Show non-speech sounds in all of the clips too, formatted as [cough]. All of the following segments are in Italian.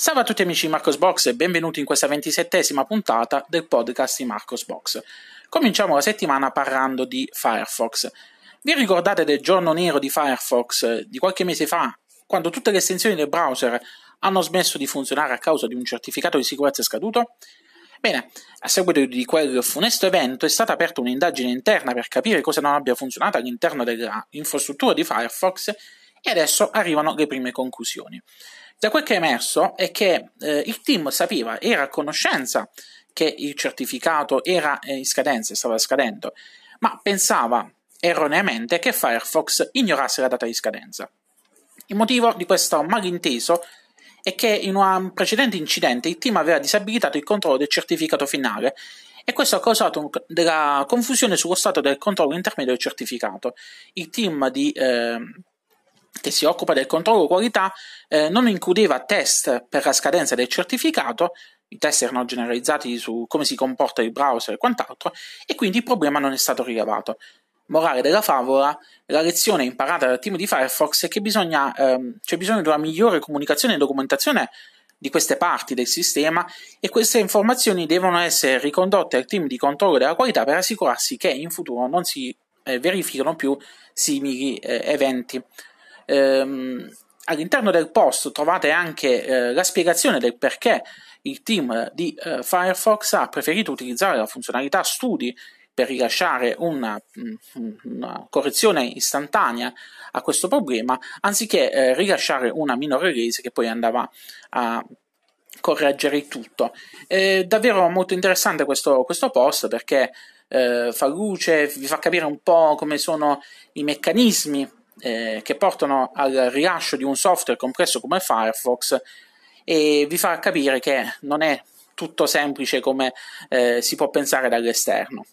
Salve a tutti amici di Marcos Box e benvenuti in questa ventisettesima puntata del podcast di Marcos Box. Cominciamo la settimana parlando di Firefox. Vi ricordate del giorno nero di Firefox eh, di qualche mese fa, quando tutte le estensioni del browser hanno smesso di funzionare a causa di un certificato di sicurezza scaduto? Bene, a seguito di quel funesto evento è stata aperta un'indagine interna per capire cosa non abbia funzionato all'interno dell'infrastruttura di Firefox e adesso arrivano le prime conclusioni. Da quel che è emerso è che eh, il team sapeva, era a conoscenza che il certificato era in scadenza, stava scadendo, ma pensava erroneamente che Firefox ignorasse la data di scadenza. Il motivo di questo malinteso è che in un precedente incidente il team aveva disabilitato il controllo del certificato finale e questo ha causato della confusione sullo stato del controllo intermedio del certificato. Il team di eh, che si occupa del controllo qualità eh, non includeva test per la scadenza del certificato, i test erano generalizzati su come si comporta il browser e quant'altro, e quindi il problema non è stato rilevato. Morale della favola, la lezione imparata dal team di Firefox è che bisogna, ehm, c'è bisogno di una migliore comunicazione e documentazione di queste parti del sistema e queste informazioni devono essere ricondotte al team di controllo della qualità per assicurarsi che in futuro non si eh, verificano più simili eh, eventi. Ehm, all'interno del post trovate anche eh, la spiegazione del perché il team di eh, Firefox ha preferito utilizzare la funzionalità studi per rilasciare una, una correzione istantanea a questo problema anziché eh, rilasciare una minor release che poi andava a correggere il tutto. È davvero molto interessante questo, questo post perché eh, fa luce, vi fa capire un po' come sono i meccanismi eh, che portano al rilascio di un software compresso come Firefox e vi fa capire che non è tutto semplice come eh, si può pensare dall'esterno.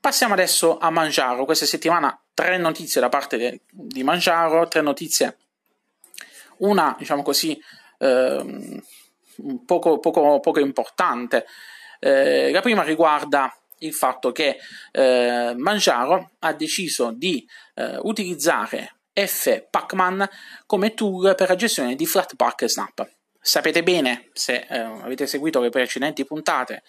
Passiamo adesso a Mangiaro. Questa settimana tre notizie da parte di Mangiaro, tre notizie. Una, diciamo così, eh, poco, poco, poco importante. Eh, la prima riguarda il fatto che eh, Manjaro ha deciso di eh, utilizzare F Pacman come tool per la gestione di Flatpak Snap. Sapete bene, se eh, avete seguito le precedenti puntate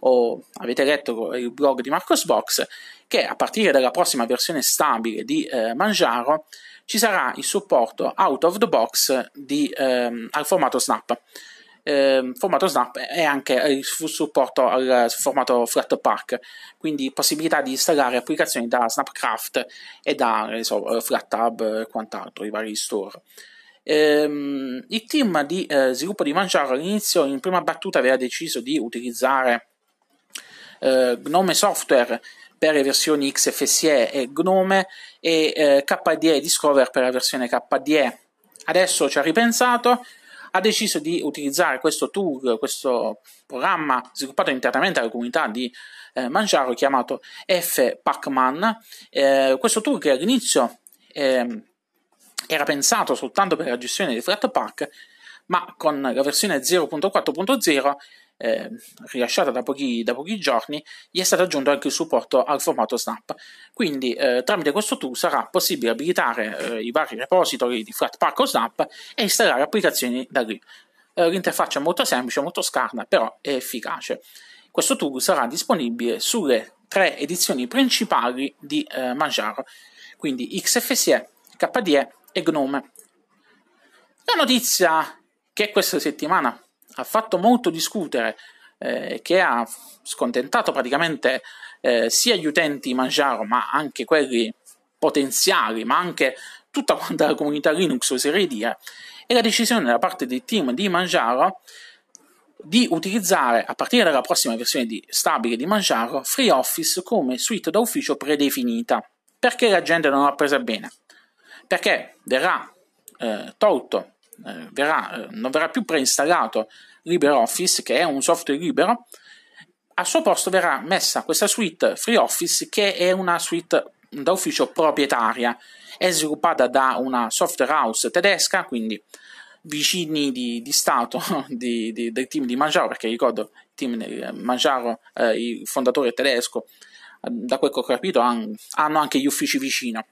o avete letto il blog di Marcosbox, che a partire dalla prossima versione stabile di eh, Manjaro ci sarà il supporto out of the box di, ehm, al formato Snap eh, formato Snap e anche il supporto al formato Flatpak, quindi possibilità di installare applicazioni da Snapcraft e da so, FlatTab e quant'altro, i vari store. Ehm, il team di eh, sviluppo di Mangiaro all'inizio in prima battuta aveva deciso di utilizzare eh, Gnome Software per le versioni XFSE e Gnome e eh, KDE Discover per la versione KDE. Adesso ci ha ripensato ha deciso di utilizzare questo tool, questo programma sviluppato internamente dalla comunità di eh, Manjaro chiamato F-Pacman. Eh, questo tool che all'inizio eh, era pensato soltanto per la gestione dei Flatpak, ma con la versione 0.4.0 eh, rilasciata da pochi, da pochi, giorni, gli è stato aggiunto anche il supporto al formato Snap. Quindi eh, tramite questo tool sarà possibile abilitare eh, i vari repository di Flatpak o Snap e installare applicazioni da lì. Eh, l'interfaccia è molto semplice, molto scarna, però è efficace. Questo tool sarà disponibile sulle tre edizioni principali di eh, Manjaro, quindi XFSE, KDE e Gnome. La notizia che questa settimana ha fatto molto discutere, eh, che ha scontentato praticamente eh, sia gli utenti Manjaro, ma anche quelli potenziali, ma anche tutta quanta la comunità Linux, oserei dire, è la decisione da parte del team di Manjaro di utilizzare a partire dalla prossima versione di stabile di Manjaro FreeOffice come suite da ufficio predefinita. Perché la gente non l'ha presa bene? Perché verrà eh, tolto eh, verrà, eh, non verrà più preinstallato LibreOffice, che è un software libero, al suo posto verrà messa questa suite FreeOffice, che è una suite da ufficio proprietaria, è sviluppata da una software house tedesca, quindi vicini di, di stato [laughs] di, di, del team di Mangiaro, perché ricordo il team di Mangiaro, eh, il fondatore tedesco, da quel che ho capito, hanno anche gli uffici vicino.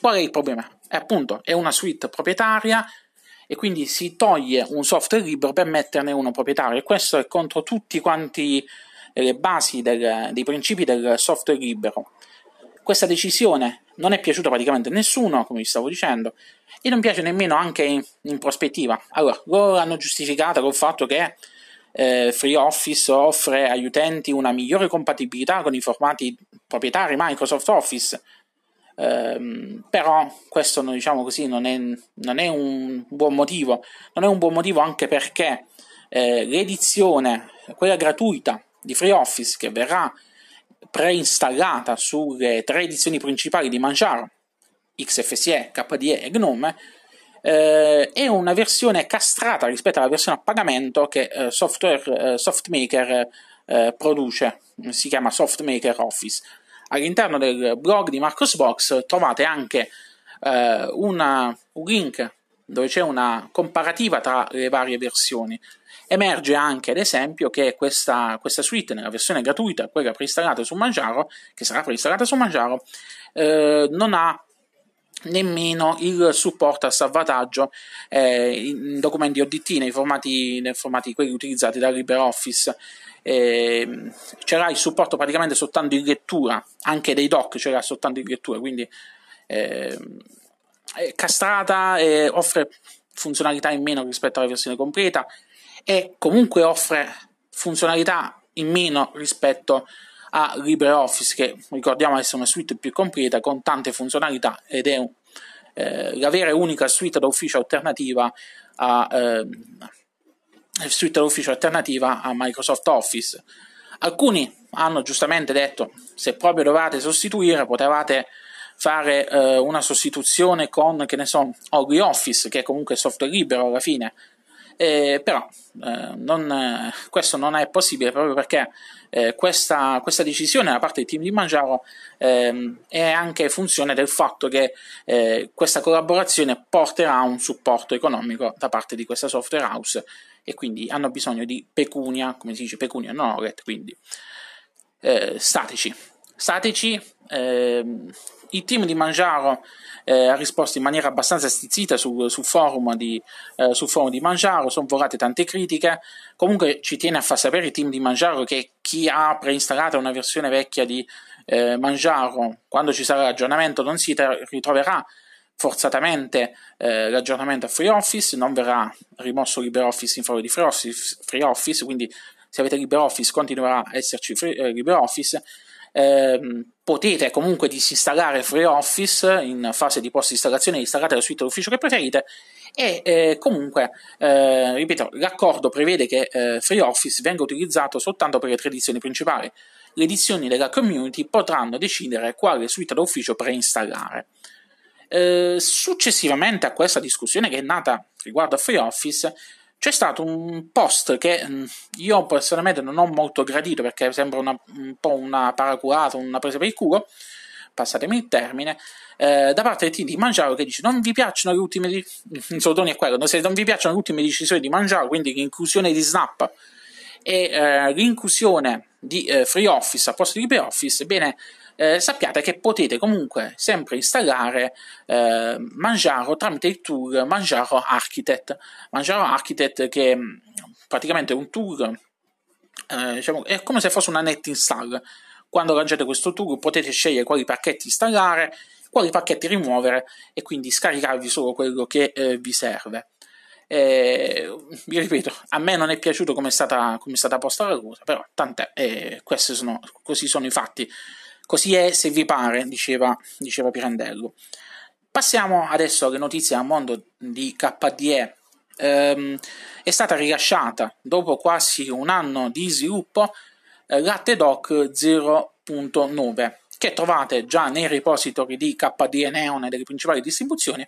Qual è il problema? è appunto è una suite proprietaria e quindi si toglie un software libero per metterne uno proprietario e questo è contro tutti quanti le basi del, dei principi del software libero. Questa decisione non è piaciuta praticamente a nessuno, come vi stavo dicendo, e non piace nemmeno anche in, in prospettiva. Allora, loro hanno giustificata col fatto che eh, FreeOffice offre agli utenti una migliore compatibilità con i formati proprietari Microsoft Office, eh, però questo diciamo così, non, è, non, è, un buon motivo, non è un buon motivo anche perché eh, l'edizione, quella gratuita di FreeOffice che verrà preinstallata sulle tre edizioni principali di Manjaro, XFCE, KDE e GNOME, eh, è una versione castrata rispetto alla versione a pagamento che eh, software, eh, SoftMaker eh, produce, si chiama SoftMaker Office. All'interno del blog di Marcosbox trovate anche eh, una, un link dove c'è una comparativa tra le varie versioni. Emerge anche, ad esempio, che questa, questa suite nella versione gratuita, quella preinstallata su Manjaro, che sarà preinstallata su Manjaro, eh, non ha nemmeno il supporto al salvataggio eh, in documenti ODT nei formati, nei formati quelli utilizzati da LibreOffice. Eh, c'era il supporto praticamente soltanto in lettura, anche dei doc c'era soltanto in lettura, quindi eh, castrata offre funzionalità in meno rispetto alla versione completa e comunque offre funzionalità in meno rispetto a LibreOffice che ricordiamo essere una suite più completa con tante funzionalità ed è eh, la vera e unica suite d'ufficio alternativa a, eh, suite d'ufficio alternativa a Microsoft Office. Alcuni hanno giustamente detto se proprio dovevate sostituire potevate fare eh, una sostituzione con, che ne so, OnlyOffice, che è comunque software libero alla fine. Eh, però eh, non, eh, questo non è possibile proprio perché eh, questa, questa, decisione da parte del team di Mangiaro ehm, è anche funzione del fatto che eh, questa collaborazione porterà a un supporto economico da parte di questa software house e quindi hanno bisogno di pecunia, come si dice pecunia, no, quindi eh, statici. Il team di Mangiaro eh, ha risposto in maniera abbastanza stizzita su, su forum di, eh, sul forum di Mangiaro, sono volate tante critiche. Comunque ci tiene a far sapere il team di Mangiaro che chi ha preinstallata una versione vecchia di eh, Mangiaro, quando ci sarà l'aggiornamento, non si ritroverà forzatamente eh, l'aggiornamento a FreeOffice, non verrà rimosso LibreOffice in favore di FreeOffice, FreeOffice quindi se avete LibreOffice continuerà a esserci free, eh, LibreOffice eh, potete comunque disinstallare FreeOffice in fase di post installazione, installate la suite d'ufficio che preferite e eh, comunque, eh, ripeto, l'accordo prevede che eh, FreeOffice venga utilizzato soltanto per le tre edizioni principali. Le edizioni della community potranno decidere quale suite d'ufficio preinstallare. Eh, successivamente a questa discussione che è nata riguardo a FreeOffice, c'è stato un post che mm, io personalmente non ho molto gradito perché sembra una, un po' una paraculata, una presa per il culo, passatemi il termine, eh, da parte di Mangiaro che dice non vi piacciono le ultime, di... [laughs] quello, se non vi piacciono le ultime decisioni di Mangiaro, quindi l'inclusione di Snap e eh, l'inclusione di eh, FreeOffice a posto di LibreOffice, bene, eh, sappiate che potete comunque sempre installare eh, Manjaro tramite il tool Manjaro Architect. Manjaro Architect che mm, praticamente un tool, eh, diciamo, è come se fosse una net install. Quando lanciate questo tool potete scegliere quali pacchetti installare, quali pacchetti rimuovere e quindi scaricarvi solo quello che eh, vi serve. Eh, vi ripeto, a me non è piaciuto come è stata, come è stata posta la cosa, però tant'è, eh, sono, così sono i fatti. Così è se vi pare, diceva, diceva Pirandello. Passiamo adesso alle notizie al mondo di KDE. Ehm, è stata rilasciata dopo quasi un anno di sviluppo eh, Latte Doc 0.9 che trovate già nei repository di KDE Neon e delle principali distribuzioni.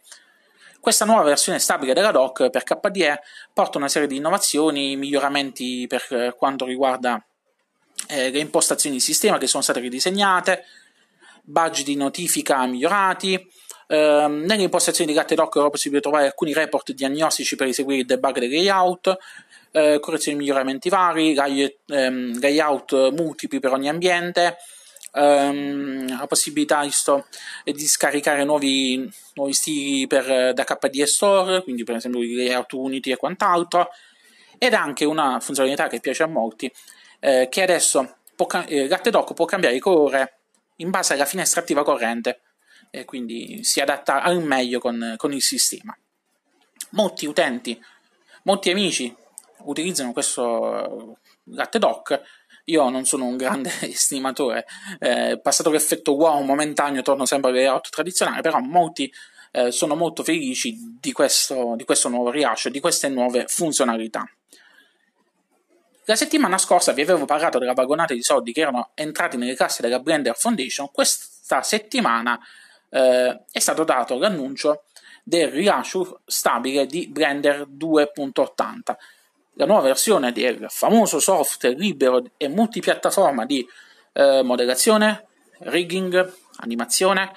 Questa nuova versione stabile della doc per KDE porta una serie di innovazioni, miglioramenti per quanto riguarda eh, le impostazioni di sistema che sono state ridisegnate, budget di notifica migliorati. Eh, nelle impostazioni di Gattedoc è possibile trovare alcuni report diagnostici per eseguire il debug dei layout, eh, correzioni e miglioramenti vari, ehm, layout multipli per ogni ambiente, ehm, la possibilità sto, di scaricare nuovi, nuovi stili per, da KDE Store, quindi per esempio i layout Unity e quant'altro, ed anche una funzionalità che piace a molti, eh, che adesso può, eh, Gattedoc può cambiare colore in base alla finestra attiva corrente e quindi si adatta al meglio con, con il sistema. Molti utenti, molti amici utilizzano questo latte doc. Io non sono un grande [laughs] estimatore, eh, passato l'effetto wow momentaneo, torno sempre al layout tradizionale, però molti eh, sono molto felici di questo, di questo nuovo rilascio, di queste nuove funzionalità. La settimana scorsa vi avevo parlato della vagonata di soldi che erano entrati nelle casse della Blender Foundation. Questa settimana eh, è stato dato l'annuncio del rilascio stabile di Blender 2.80, la nuova versione del famoso software libero e multipiattaforma di eh, modellazione, rigging, animazione,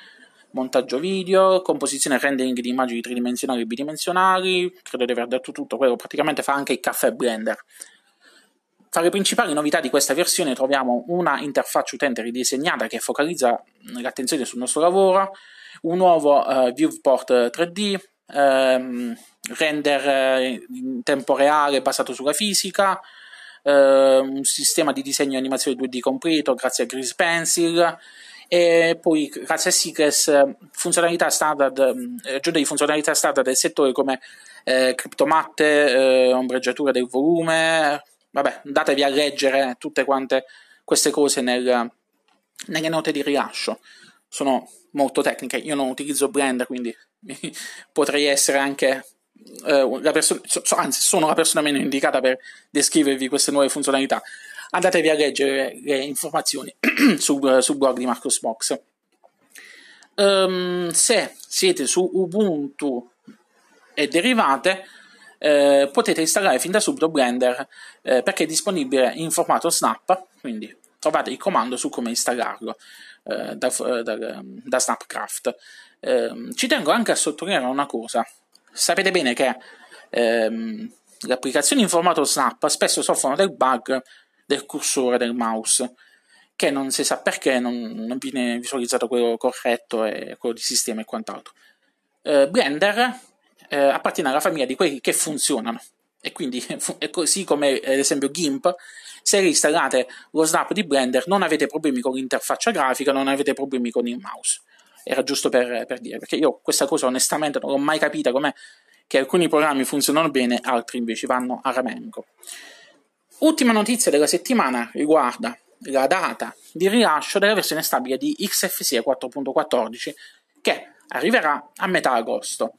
montaggio video, composizione e rendering di immagini tridimensionali e bidimensionali, credo di aver detto tutto, quello praticamente fa anche il caffè Blender. Tra le principali novità di questa versione troviamo una interfaccia utente ridisegnata che focalizza l'attenzione sul nostro lavoro, un nuovo uh, viewport 3D, ehm, render eh, in tempo reale basato sulla fisica, eh, un sistema di disegno e animazione 2D completo grazie a Grease Pencil e poi grazie a Seekers funzionalità standard, eh, aggiunta di funzionalità standard del settore come eh, criptomatte, eh, ombreggiatura del volume, vabbè, andatevi a leggere tutte quante queste cose nel, nelle note di rilascio. Sono molto tecniche. Io non utilizzo Blender, quindi [laughs] potrei essere anche eh, la persona, anzi, sono la persona meno indicata per descrivervi queste nuove funzionalità. Andatevi a leggere le informazioni [clears throat] sul, sul blog di Marcosbox. Um, se siete su Ubuntu e derivate, eh, potete installare fin da subito Blender eh, perché è disponibile in formato Snap, quindi trovate il comando su come installarlo eh, da, eh, da, da, Snapcraft. Ehm, ci tengo anche a sottolineare una cosa. Sapete bene che ehm, le applicazioni in formato Snap spesso soffrono del bug del cursore del mouse che non si sa perché non, non viene visualizzato quello corretto e quello di sistema e quant'altro. Eh, Blender eh, appartiene alla famiglia di quelli che funzionano. E quindi [laughs] è così come ad esempio GIMP se installate lo snap di Blender non avete problemi con l'interfaccia grafica non avete problemi con il mouse. Era giusto per, per dire perché io questa cosa onestamente non l'ho mai capita com'è che alcuni programmi funzionano bene altri invece vanno a ramengo ultima notizia della settimana riguarda la data di rilascio della versione stabile di XFCE 4.14 che arriverà a metà agosto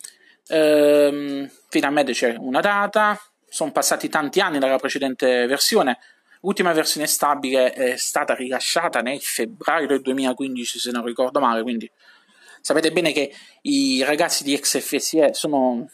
Ehm, finalmente c'è una data, sono passati tanti anni dalla precedente versione. L'ultima versione stabile è stata rilasciata nel febbraio del 2015, se non ricordo male. Quindi sapete bene che i ragazzi di XFCE sono,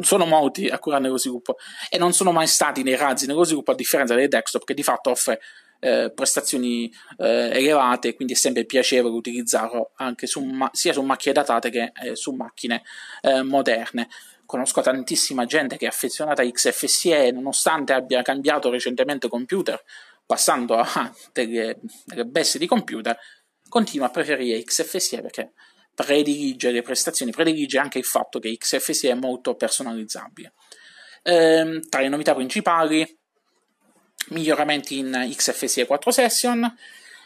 sono molti a curare nello sviluppo e non sono mai stati nei razzi nello sviluppo, a differenza dei desktop, che di fatto offre eh, prestazioni eh, elevate, quindi è sempre piacevole utilizzarlo anche su, sia su macchine datate che eh, su macchine eh, moderne. Conosco tantissima gente che è affezionata a XFCE, nonostante abbia cambiato recentemente computer, passando a [laughs] delle, delle bestie di computer, continua a preferire XFCE perché predilige le prestazioni, predilige anche il fatto che XFCE è molto personalizzabile. Eh, tra le novità principali miglioramenti in XFCE 4 Session,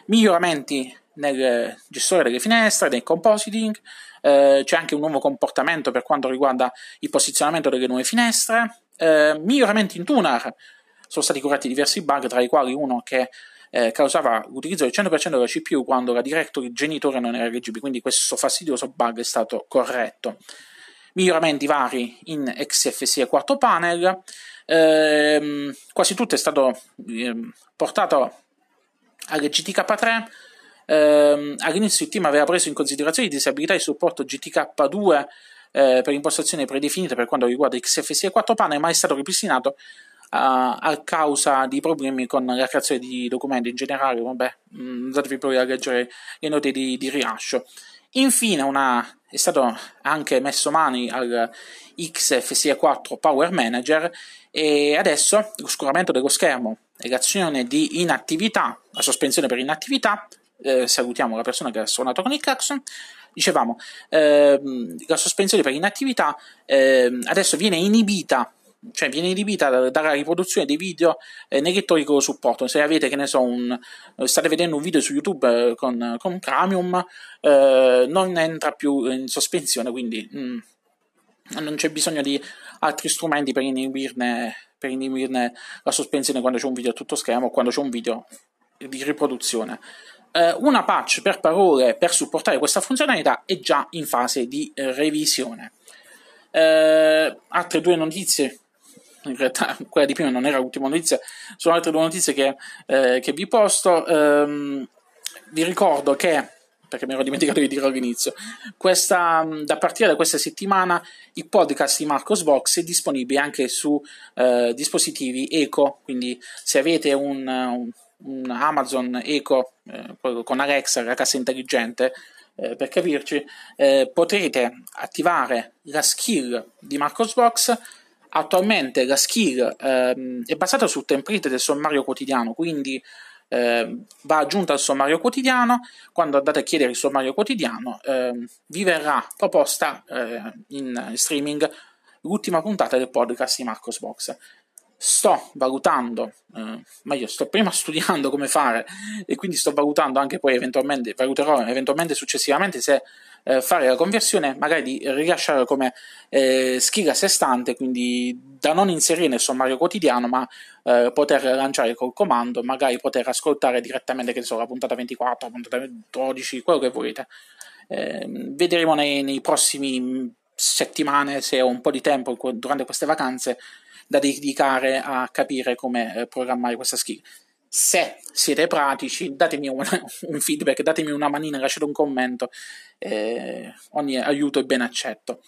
miglioramenti nel gestore delle finestre, nel compositing, eh, c'è anche un nuovo comportamento per quanto riguarda il posizionamento delle nuove finestre, eh, miglioramenti in tuner, sono stati curati diversi bug, tra i quali uno che eh, causava l'utilizzo del 100% della CPU quando la directory genitore non era leggibile, quindi questo fastidioso bug è stato corretto. Miglioramenti vari in XFCE 4 panel, ehm, quasi tutto è stato ehm, portato alle GTK3. Ehm, all'inizio il team aveva preso in considerazione le disabilità di supporto GTK2 eh, per impostazioni predefinite per quanto riguarda XFCE 4 panel, ma è stato ripristinato Uh, a causa di problemi con la creazione di documenti in generale, vabbè, mh, mm, poi a leggere le note di, di rilascio. Infine una, è stato anche messo mani al XFCE 4 Power Manager e adesso l'oscuramento dello schermo l'azione di inattività, la sospensione per inattività, eh, salutiamo la persona che ha suonato con il clacson, dicevamo, ehm, la sospensione per inattività ehm, adesso viene inibita cioè viene inibita dalla riproduzione dei video eh, nei lettori con supporto. Se avete, che ne so, un, state vedendo un video su YouTube eh, con, con Chromium, eh, non entra più in sospensione, quindi mm, non c'è bisogno di altri strumenti per inibirne, per inibirne la sospensione quando c'è un video a tutto schermo o quando c'è un video di riproduzione. Eh, una patch per parole per supportare questa funzionalità è già in fase di eh, revisione. Eh, altre due notizie, in realtà quella di prima non era l'ultima notizia, sono altre due notizie che, eh, che vi posto. Ehm, vi ricordo che perché mi ero dimenticato di dirlo all'inizio. Questa, da partire da questa settimana il podcast di Marcos Box è disponibile anche su eh, dispositivi Eco, quindi se avete un, un un Amazon Echo eh, con Alexa, la casa intelligente, eh, per capirci, eh, potrete attivare la skill di Marcosbox. Attualmente la skill ehm, è basata sul template del sommario quotidiano, quindi eh, va aggiunta al sommario quotidiano. Quando andate a chiedere il sommario quotidiano, eh, vi verrà proposta eh, in streaming l'ultima puntata del podcast di Marcosbox sto valutando, eh, meglio, sto prima [laughs] studiando come fare e quindi sto valutando anche poi eventualmente, valuterò eventualmente successivamente se eh, fare la conversione, magari di rilasciare come eh, skill a sé stante, quindi da non inserire nel sommario quotidiano, ma eh, poter lanciare col comando, magari poter ascoltare direttamente, che so, la puntata 24, la puntata 12, quello che volete. Eh, vedremo nei, nei prossimi settimane se ho un po' di tempo durante queste vacanze da dedicare a capire come eh, programmare questa skill. Se siete pratici, datemi un, [laughs] un feedback, datemi una manina, lasciate un commento, eh, ogni aiuto è ben accetto.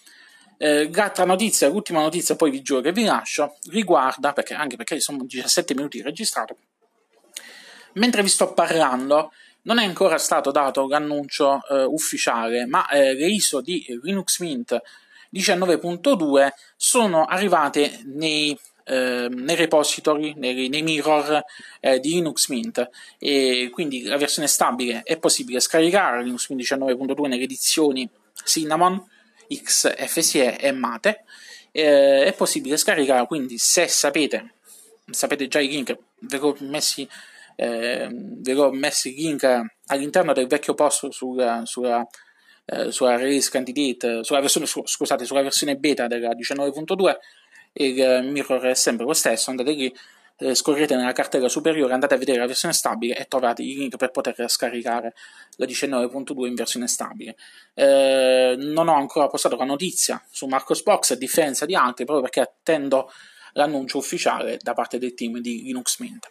Eh, l'altra notizia, l'ultima notizia, poi vi giuro che vi lascio, riguarda, perché, anche perché sono 17 minuti registrato, mentre vi sto parlando, non è ancora stato dato l'annuncio eh, ufficiale, ma eh, le ISO di Linux Mint 19.2 sono arrivate nei, eh, nei repository, nei, nei mirror eh, di Linux Mint. E quindi la versione stabile è possibile scaricare Linux Mint 19.2 nelle edizioni Cinnamon, XFCE e Mate. Eh, è possibile scaricare quindi se sapete sapete già i link ve l'ho messi eh, ve l'ho messi i link all'interno del vecchio post sulla, sulla eh, sulla release candidate, sulla versione, scusate, sulla versione beta della 19.2 il eh, mirror è sempre lo stesso, andate lì, eh, scorrete nella cartella superiore, andate a vedere la versione stabile e trovate i link per poter scaricare la 19.2 in versione stabile. Eh, non ho ancora postato la notizia su Marcosbox a differenza di altri, proprio perché attendo l'annuncio ufficiale da parte del team di Linux Mint.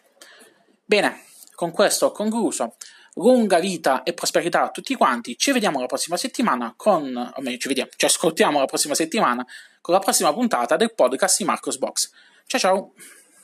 Bene, con questo ho concluso lunga vita e prosperità a tutti quanti. Ci vediamo la prossima settimana con, o meglio, ci vediamo, ci ascoltiamo la prossima settimana con la prossima puntata del podcast di Marcos Box. Ciao ciao!